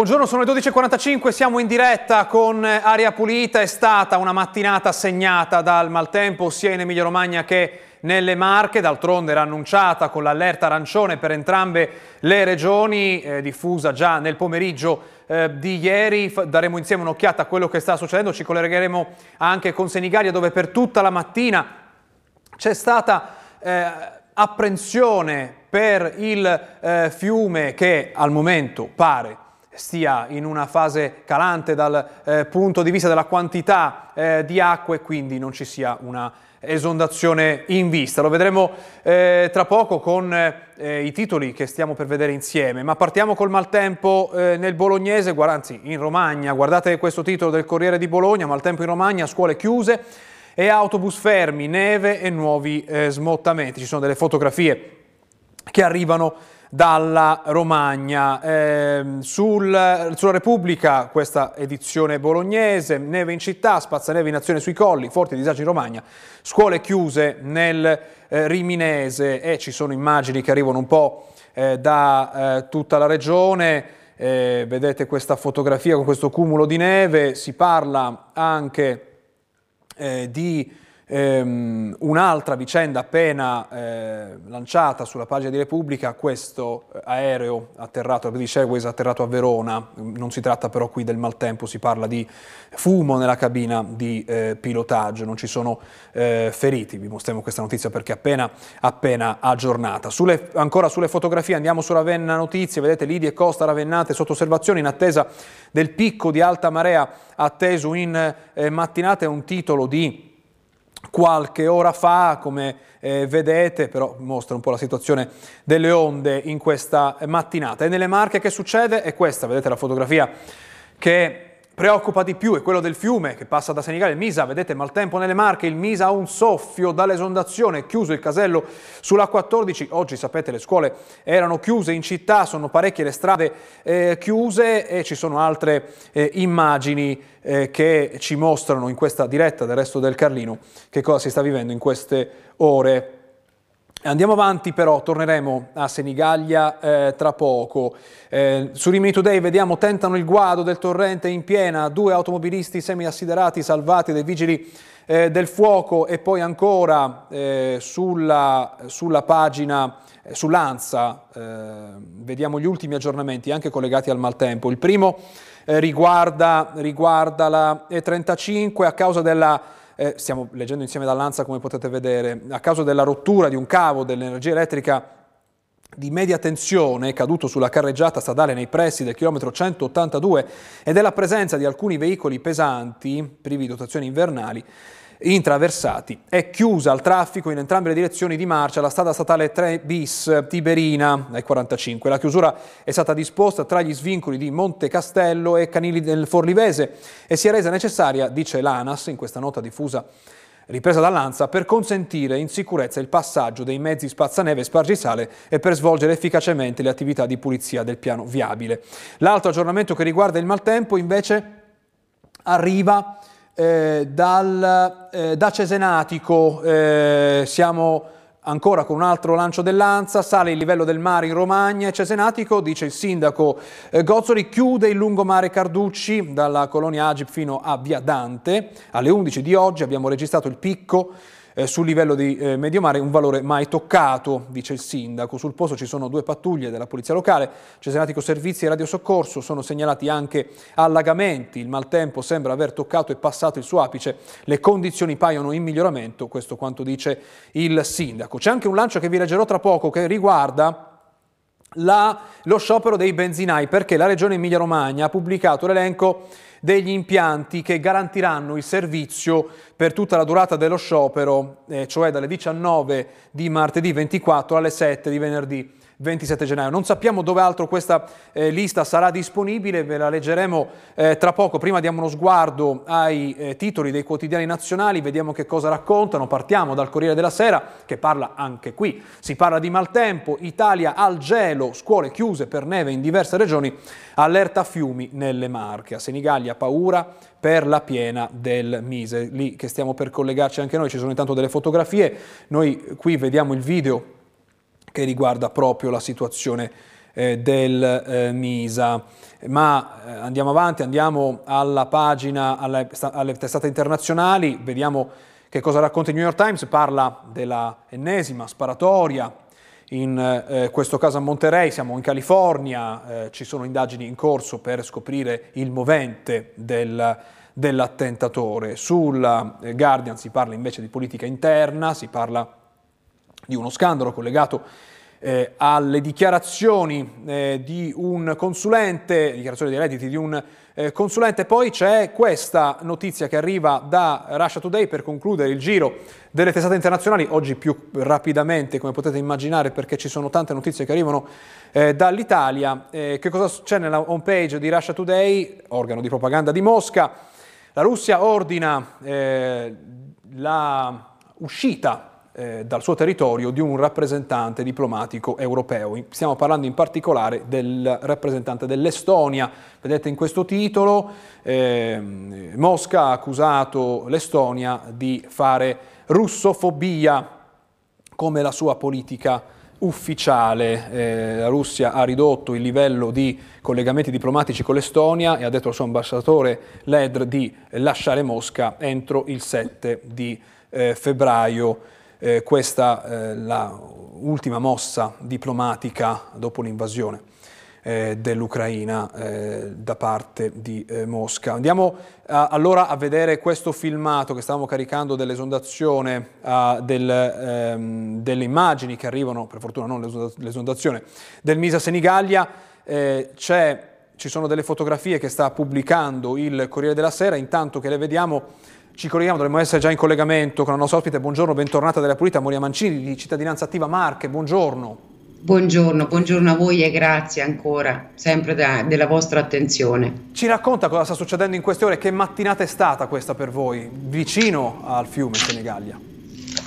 Buongiorno, sono le 12.45, siamo in diretta con Aria Pulita. È stata una mattinata segnata dal maltempo sia in Emilia Romagna che nelle Marche, d'altronde era annunciata con l'allerta arancione per entrambe le regioni, eh, diffusa già nel pomeriggio eh, di ieri. Daremo insieme un'occhiata a quello che sta succedendo, ci collegheremo anche con Senigallia dove per tutta la mattina c'è stata eh, apprensione per il eh, fiume che al momento pare stia in una fase calante dal eh, punto di vista della quantità eh, di acqua e quindi non ci sia una esondazione in vista. Lo vedremo eh, tra poco con eh, i titoli che stiamo per vedere insieme, ma partiamo col maltempo eh, nel bolognese, anzi in Romagna, guardate questo titolo del Corriere di Bologna, maltempo in Romagna, scuole chiuse e autobus fermi, neve e nuovi eh, smottamenti. Ci sono delle fotografie che arrivano dalla Romagna. Eh, sul, sulla Repubblica questa edizione bolognese, neve in città, spazzaneve in azione sui colli, forti disagi in Romagna, scuole chiuse nel eh, Riminese e ci sono immagini che arrivano un po' eh, da eh, tutta la regione. Eh, vedete questa fotografia con questo cumulo di neve, si parla anche eh, di Ehm, un'altra vicenda appena eh, lanciata sulla pagina di Repubblica, questo aereo atterrato, la British Airways atterrato a Verona, non si tratta però qui del maltempo, si parla di fumo nella cabina di eh, pilotaggio, non ci sono eh, feriti, vi mostriamo questa notizia perché appena, appena aggiornata. Sulle, ancora sulle fotografie andiamo su Ravenna Notizie, vedete Lidia e Costa ravennate sotto osservazione in attesa del picco di alta marea atteso in eh, mattinata, è un titolo di qualche ora fa, come eh, vedete, però mostra un po' la situazione delle onde in questa mattinata. E nelle Marche che succede? È questa, vedete la fotografia che preoccupa di più è quello del fiume che passa da Senigallia. Il Misa, vedete, maltempo nelle Marche, il Misa ha un soffio dall'esondazione, chiuso il casello sulla 14. Oggi, sapete, le scuole erano chiuse in città, sono parecchie le strade eh, chiuse e ci sono altre eh, immagini eh, che ci mostrano in questa diretta del resto del Carlino che cosa si sta vivendo in queste ore. Andiamo avanti però, torneremo a Senigallia eh, tra poco. Eh, su Rimini Today vediamo tentano il guado del torrente in piena, due automobilisti semi-assiderati salvati dai vigili eh, del fuoco e poi ancora eh, sulla, sulla, pagina, eh, sull'ANSA, eh, vediamo gli ultimi aggiornamenti anche collegati al maltempo. Il primo riguarda, riguarda la E35 a causa della eh, stiamo leggendo insieme dall'Anza come potete vedere, a causa della rottura di un cavo dell'energia elettrica di media tensione caduto sulla carreggiata stradale nei pressi del chilometro 182 e della presenza di alcuni veicoli pesanti, privi di dotazioni invernali, intraversati. È chiusa al traffico in entrambe le direzioni di marcia la strada statale 3 bis Tiberina ai 45. La chiusura è stata disposta tra gli svincoli di Monte Castello e Canili del Forlivese e si è resa necessaria, dice l'ANAS in questa nota diffusa ripresa dall'Anza, per consentire in sicurezza il passaggio dei mezzi spazzaneve e spargisale e per svolgere efficacemente le attività di pulizia del piano viabile. L'altro aggiornamento che riguarda il maltempo invece arriva eh, dal, eh, da Cesenatico, eh, siamo ancora con un altro lancio dell'Anza, sale il livello del mare in Romagna e Cesenatico, dice il sindaco eh, Gozzoli, chiude il lungomare Carducci dalla colonia Agip fino a Via Dante. Alle 11 di oggi abbiamo registrato il picco eh, sul livello di eh, medio mare un valore mai toccato, dice il sindaco. Sul posto ci sono due pattuglie della Polizia Locale, Cesenatico Servizi e Radiosoccorso, sono segnalati anche allagamenti, il maltempo sembra aver toccato e passato il suo apice, le condizioni paiono in miglioramento, questo quanto dice il sindaco. C'è anche un lancio che vi leggerò tra poco che riguarda la, lo sciopero dei benzinai, perché la Regione Emilia-Romagna ha pubblicato l'elenco degli impianti che garantiranno il servizio per tutta la durata dello sciopero, eh, cioè dalle 19 di martedì 24 alle 7 di venerdì 27 gennaio. Non sappiamo dove altro questa eh, lista sarà disponibile, ve la leggeremo eh, tra poco. Prima diamo uno sguardo ai eh, titoli dei quotidiani nazionali, vediamo che cosa raccontano. Partiamo dal Corriere della Sera, che parla anche qui. Si parla di maltempo, Italia al gelo, scuole chiuse per neve in diverse regioni, allerta fiumi nelle Marche. A Senigallia paura per la piena del Mise. Lì che stiamo per collegarci anche noi, ci sono intanto delle fotografie. Noi qui vediamo il video che riguarda proprio la situazione eh, del eh, Misa. Ma eh, andiamo avanti, andiamo alla pagina, alle, alle testate internazionali, vediamo che cosa racconta il New York Times, parla della ennesima sparatoria in eh, questo caso a Monterey, siamo in California, eh, ci sono indagini in corso per scoprire il movente del, dell'attentatore. Sul eh, Guardian si parla invece di politica interna, si parla di uno scandalo collegato eh, alle dichiarazioni eh, di un consulente, dichiarazioni dei redditi di un eh, consulente. Poi c'è questa notizia che arriva da Russia Today per concludere il giro delle testate internazionali, oggi più rapidamente come potete immaginare perché ci sono tante notizie che arrivano eh, dall'Italia. Eh, che cosa c'è nella home page di Russia Today, organo di propaganda di Mosca? La Russia ordina eh, la uscita eh, dal suo territorio di un rappresentante diplomatico europeo. Stiamo parlando in particolare del rappresentante dell'Estonia. Vedete in questo titolo eh, Mosca ha accusato l'Estonia di fare russofobia come la sua politica ufficiale. Eh, la Russia ha ridotto il livello di collegamenti diplomatici con l'Estonia e ha detto al suo ambasciatore Ledr di lasciare Mosca entro il 7 di eh, febbraio eh, questa eh, la ultima mossa diplomatica dopo l'invasione eh, dell'Ucraina eh, da parte di eh, Mosca. Andiamo allora a vedere questo filmato che stavamo caricando dell'esondazione, del, ehm, delle immagini che arrivano, per fortuna non l'esondazione, del Misa Senigallia. Eh, ci sono delle fotografie che sta pubblicando il Corriere della Sera, intanto che le vediamo ci colleghiamo, dovremmo essere già in collegamento con la nostra ospite. Buongiorno, bentornata della Pulita, Moria Mancini di Cittadinanza Attiva Marche. Buongiorno. Buongiorno, buongiorno a voi e grazie ancora, sempre da, della vostra attenzione. Ci racconta cosa sta succedendo in queste ore? Che mattinata è stata questa per voi, vicino al fiume Senigallia?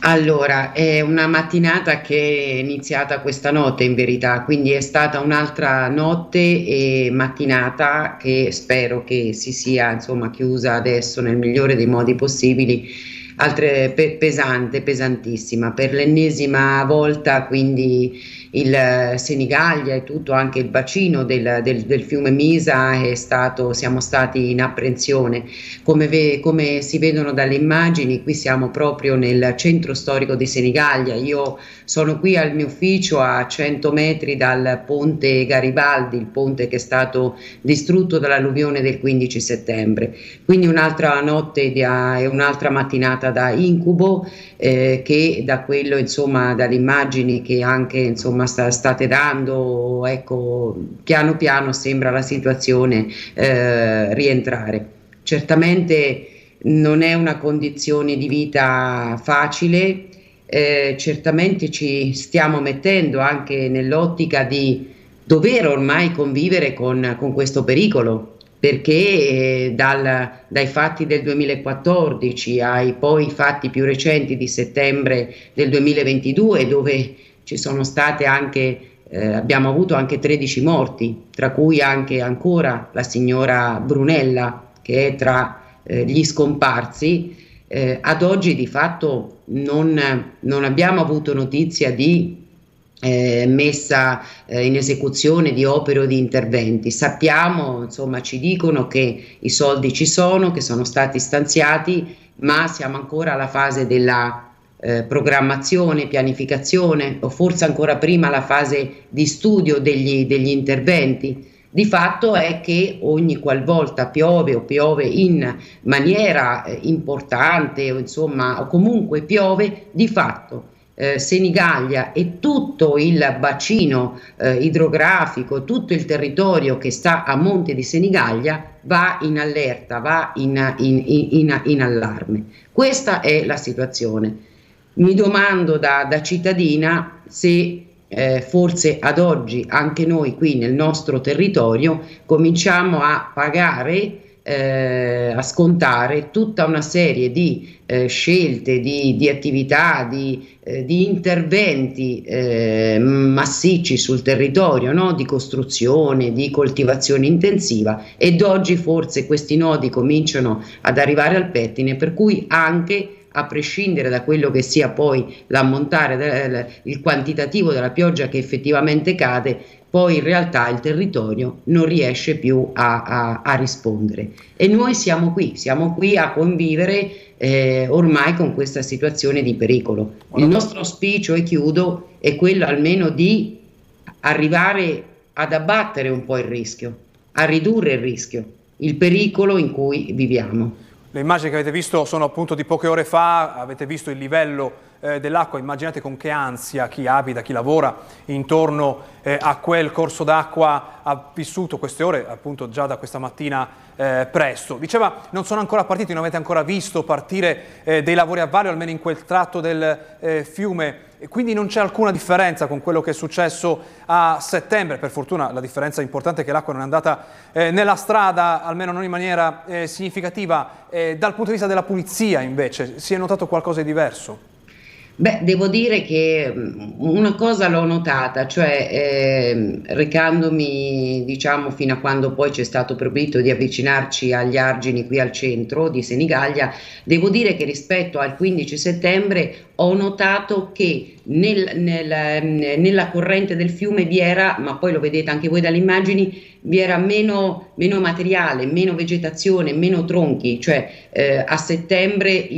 Allora, è una mattinata che è iniziata questa notte in verità, quindi è stata un'altra notte e mattinata che spero che si sia insomma chiusa adesso nel migliore dei modi possibili, altre, pe- pesante, pesantissima, per l'ennesima volta quindi il eh, Senigallia e tutto anche il bacino del, del, del fiume Misa stato, siamo stati in apprensione. Come, ve, come, si vedono dalle immagini, qui siamo proprio nel centro storico di Senigallia. Io sono qui al mio ufficio a 100 metri dal ponte Garibaldi, il ponte che è stato distrutto dall'alluvione del 15 settembre. Quindi un'altra notte e un'altra mattinata da incubo eh, che da quello, insomma, dalle immagini che anche insomma insomma sta, state dando, ecco, piano piano sembra la situazione eh, rientrare. Certamente non è una condizione di vita facile, eh, certamente ci stiamo mettendo anche nell'ottica di dover ormai convivere con, con questo pericolo, perché eh, dal, dai fatti del 2014 ai poi fatti più recenti di settembre del 2022, dove ci sono state anche, eh, abbiamo avuto anche 13 morti, tra cui anche ancora la signora Brunella che è tra eh, gli scomparsi. Eh, ad oggi di fatto non, non abbiamo avuto notizia di eh, messa eh, in esecuzione di opere o di interventi. Sappiamo, insomma, ci dicono che i soldi ci sono, che sono stati stanziati, ma siamo ancora alla fase della eh, programmazione, pianificazione o forse ancora prima la fase di studio degli, degli interventi. Di fatto è che ogni qualvolta piove o piove in maniera eh, importante o insomma o comunque piove, di fatto eh, Senigallia e tutto il bacino eh, idrografico, tutto il territorio che sta a monte di Senigallia va in allerta, va in, in, in, in allarme. Questa è la situazione mi domando da, da cittadina se eh, forse ad oggi anche noi qui nel nostro territorio cominciamo a pagare, eh, a scontare tutta una serie di eh, scelte, di, di attività, di, eh, di interventi eh, massicci sul territorio, no? di costruzione, di coltivazione intensiva ed oggi forse questi nodi cominciano ad arrivare al pettine per cui anche a prescindere da quello che sia poi l'ammontare, il quantitativo della pioggia che effettivamente cade, poi in realtà il territorio non riesce più a, a, a rispondere. E noi siamo qui, siamo qui a convivere eh, ormai con questa situazione di pericolo. Il nostro auspicio, e chiudo, è quello almeno di arrivare ad abbattere un po' il rischio, a ridurre il rischio, il pericolo in cui viviamo. Le immagini che avete visto sono appunto di poche ore fa, avete visto il livello eh, dell'acqua, immaginate con che ansia chi abita, chi lavora intorno eh, a quel corso d'acqua ha vissuto queste ore appunto già da questa mattina eh, presto. Diceva non sono ancora partiti, non avete ancora visto partire eh, dei lavori a valle, almeno in quel tratto del eh, fiume e quindi non c'è alcuna differenza con quello che è successo a settembre. Per fortuna la differenza importante è che l'acqua non è andata eh, nella strada, almeno non in maniera eh, significativa. Eh, dal punto di vista della pulizia, invece, si è notato qualcosa di diverso? Beh, devo dire che mm, una cosa l'ho notata, cioè eh, recandomi, diciamo, fino a quando poi c'è stato proibito di avvicinarci agli argini qui al centro di Senigallia, devo dire che rispetto al 15 settembre ho notato che nel, nel, nella corrente del fiume vi era, ma poi lo vedete anche voi dalle immagini, vi era meno, meno materiale, meno vegetazione, meno tronchi, cioè eh, a settembre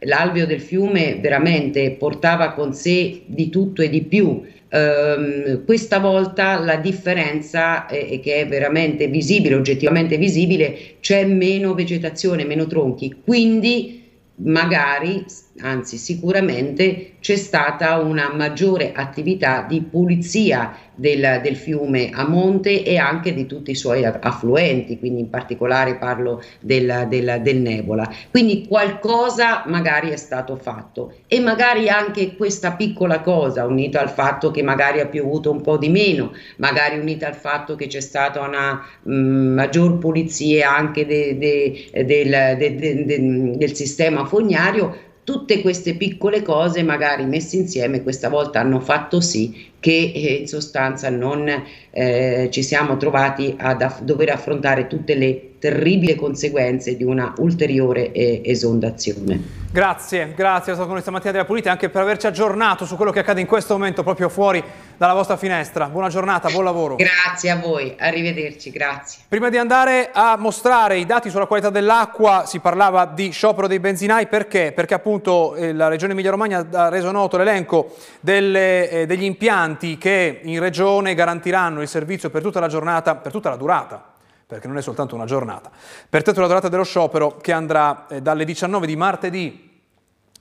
l'alveo del fiume veramente portava con sé di tutto e di più. Um, questa volta la differenza è, che è veramente visibile, oggettivamente visibile, c'è meno vegetazione, meno tronchi, quindi magari, anzi sicuramente, c'è stata una maggiore attività di pulizia del, del, fiume a monte e anche di tutti i suoi affluenti, quindi in particolare parlo del, del, del Nebola. Quindi qualcosa magari è stato fatto e magari anche questa piccola cosa, unita al fatto che magari ha piovuto un po' di meno, magari unita al fatto che c'è stata una mh, mm, maggior pulizia anche de, de, del, del sistema fognario, tutte queste piccole cose magari messe insieme questa volta hanno fatto sì che eh, in sostanza non eh, ci siamo trovati a aff dover affrontare tutte le terribili conseguenze di una ulteriore eh, esondazione. Grazie, grazie, sono con noi stamattina della Pulita anche per averci aggiornato su quello che accade in questo momento proprio fuori dalla vostra finestra. Buona giornata, buon lavoro. Grazie a voi, arrivederci, grazie. Prima di andare a mostrare i dati sulla qualità dell'acqua, si parlava di sciopero dei benzinai, perché? Perché appunto eh, la Regione Emilia-Romagna ha reso noto l'elenco eh, degli impianti che in Regione garantiranno il servizio per tutta la giornata, per tutta la durata perché non è soltanto una giornata, per tutta la durata dello sciopero che andrà eh, dalle 19 di martedì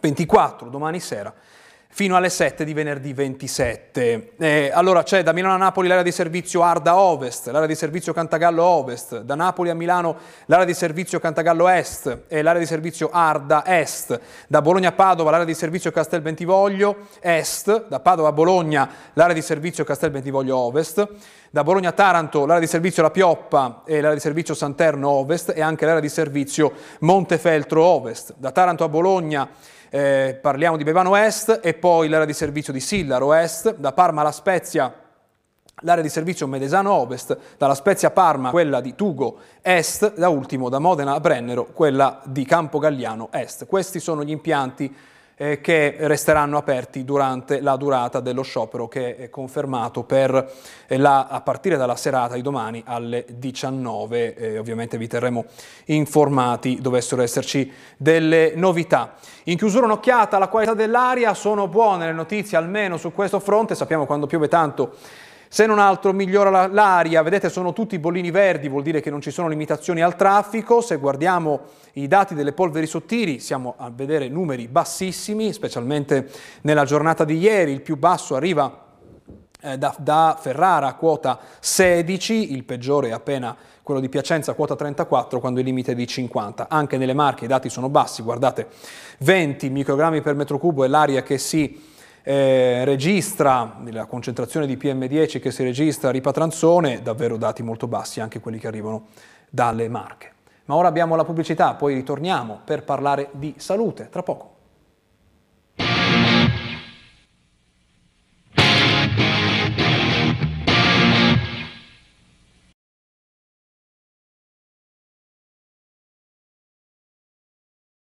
24, domani sera, fino alle 7 di venerdì 27. Eh, allora c'è da Milano a Napoli l'area di servizio Arda Ovest, l'area di servizio Cantagallo Ovest, da Napoli a Milano l'area di servizio Cantagallo Est e l'area di servizio Arda Est, da Bologna a Padova l'area di servizio Castel Bentivoglio Est, da Padova a Bologna l'area di servizio Castel Bentivoglio Ovest, da Bologna a Taranto l'area di servizio La Pioppa e l'area di servizio Santerno Ovest e anche l'area di servizio Montefeltro Ovest. Da Taranto a Bologna eh, parliamo di Bevano Est e poi l'area di servizio di Sillaro Est, da Parma alla Spezia l'area di servizio Medesano Ovest, dalla Spezia Parma quella di Tugo Est, da ultimo da Modena a Brennero quella di Campo Galliano Est. Questi sono gli impianti eh, che resteranno aperti durante la durata dello sciopero che è confermato per eh, la, a partire dalla serata di domani alle 19. Eh, ovviamente vi terremo informati dovessero esserci delle novità. In chiusura un'occhiata alla qualità dell'aria, sono buone le notizie almeno su questo fronte, sappiamo quando piove tanto se non altro migliora l'aria, vedete sono tutti bollini verdi, vuol dire che non ci sono limitazioni al traffico, se guardiamo i dati delle polveri sottili siamo a vedere numeri bassissimi, specialmente nella giornata di ieri, il più basso arriva eh, da, da Ferrara a quota 16, il peggiore è appena quello di Piacenza quota 34 quando il limite è di 50. Anche nelle Marche i dati sono bassi, guardate 20 microgrammi per metro cubo è l'aria che si eh, registra la concentrazione di PM10 che si registra a Ripatranzone, davvero dati molto bassi anche quelli che arrivano dalle Marche. Ma ora abbiamo la pubblicità, poi ritorniamo per parlare di salute tra poco.